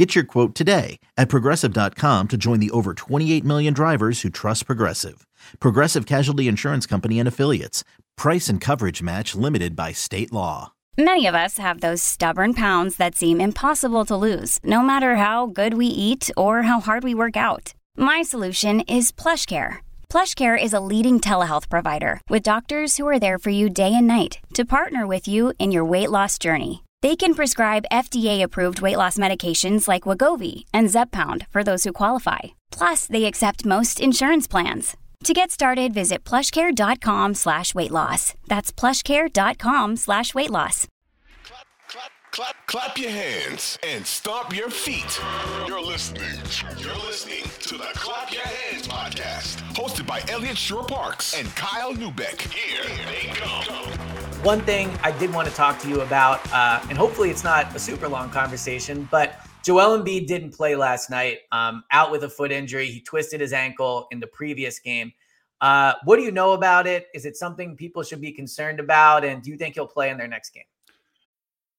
Get your quote today at progressive.com to join the over 28 million drivers who trust Progressive. Progressive Casualty Insurance Company and Affiliates. Price and coverage match limited by state law. Many of us have those stubborn pounds that seem impossible to lose, no matter how good we eat or how hard we work out. My solution is PlushCare. PlushCare is a leading telehealth provider with doctors who are there for you day and night to partner with you in your weight loss journey. They can prescribe FDA-approved weight loss medications like Wegovy and Zepbound for those who qualify. Plus, they accept most insurance plans. To get started, visit plushcare.com slash weight loss. That's plushcare.com slash weight loss. Clap, clap, clap, clap your hands and stomp your feet. You're listening. You're listening to the Clap Your Hands podcast, hosted by Eliot Shorr-Parks and Kyle Neubeck. Here they go. One thing I did want to talk to you about, uh, and hopefully it's not a super long conversation, but Joel Embiid didn't play last night, um, out with a foot injury. He twisted his ankle in the previous game. Uh, what do you know about it? Is it something people should be concerned about? And do you think he'll play in their next game?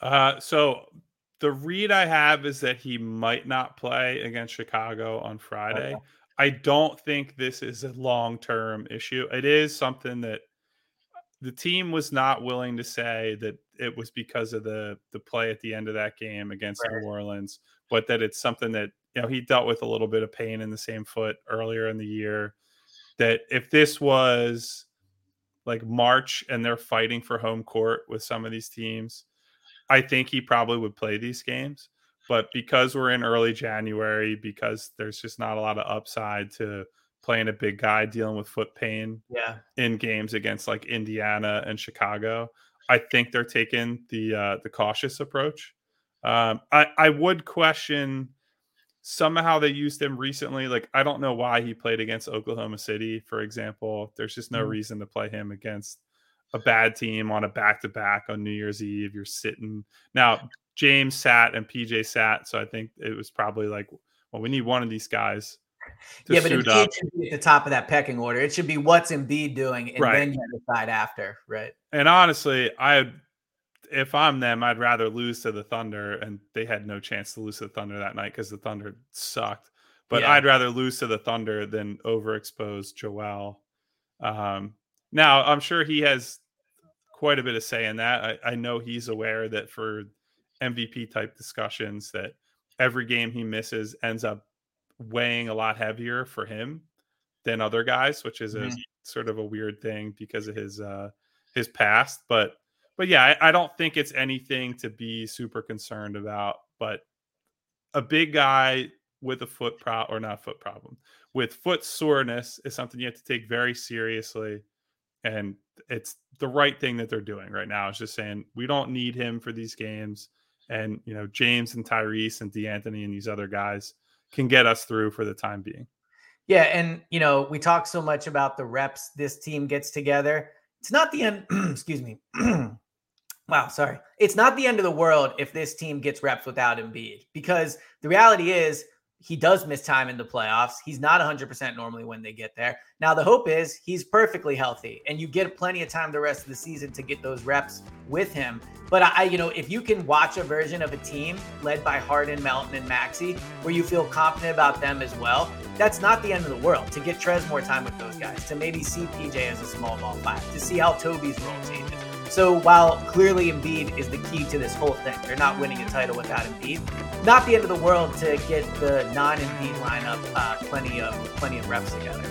Uh, so the read I have is that he might not play against Chicago on Friday. Okay. I don't think this is a long term issue. It is something that the team was not willing to say that it was because of the the play at the end of that game against right. New Orleans, but that it's something that you know he dealt with a little bit of pain in the same foot earlier in the year. That if this was like March and they're fighting for home court with some of these teams, I think he probably would play these games. But because we're in early January, because there's just not a lot of upside to playing a big guy dealing with foot pain yeah. in games against like Indiana and Chicago, I think they're taking the uh, the cautious approach. Um, I I would question somehow they used him recently. Like I don't know why he played against Oklahoma City, for example. There's just no mm. reason to play him against a bad team on a back to back on New Year's Eve. You're sitting now. James sat and PJ sat, so I think it was probably like, well, we need one of these guys. yeah, but it should be at the top of that pecking order. It should be what's Embiid doing, and right. then you decide after, right? And honestly, I if I'm them, I'd rather lose to the Thunder, and they had no chance to lose to the Thunder that night because the Thunder sucked. But yeah. I'd rather lose to the Thunder than overexpose Joel. Um, now, I'm sure he has quite a bit of say in that. I, I know he's aware that for MVP type discussions, that every game he misses ends up weighing a lot heavier for him than other guys, which is a mm-hmm. sort of a weird thing because of his uh his past. But but yeah, I, I don't think it's anything to be super concerned about. But a big guy with a foot pro or not foot problem with foot soreness is something you have to take very seriously and it's the right thing that they're doing right now. It's just saying we don't need him for these games, and you know James and Tyrese and De'Anthony and these other guys can get us through for the time being. Yeah, and you know we talk so much about the reps this team gets together. It's not the end. excuse me. wow, sorry. It's not the end of the world if this team gets reps without Embiid, because the reality is he does miss time in the playoffs. He's not 100% normally when they get there. Now, the hope is he's perfectly healthy and you get plenty of time the rest of the season to get those reps with him. But I, you know, if you can watch a version of a team led by Harden, Melton, and Maxey where you feel confident about them as well, that's not the end of the world to get Trez more time with those guys, to maybe see PJ as a small ball five, to see how Toby's role changes. So while clearly Embiid is the key to this whole thing, they're not winning a title without Embiid. Not the end of the world to get the non-Embiid lineup uh, plenty of plenty of reps together.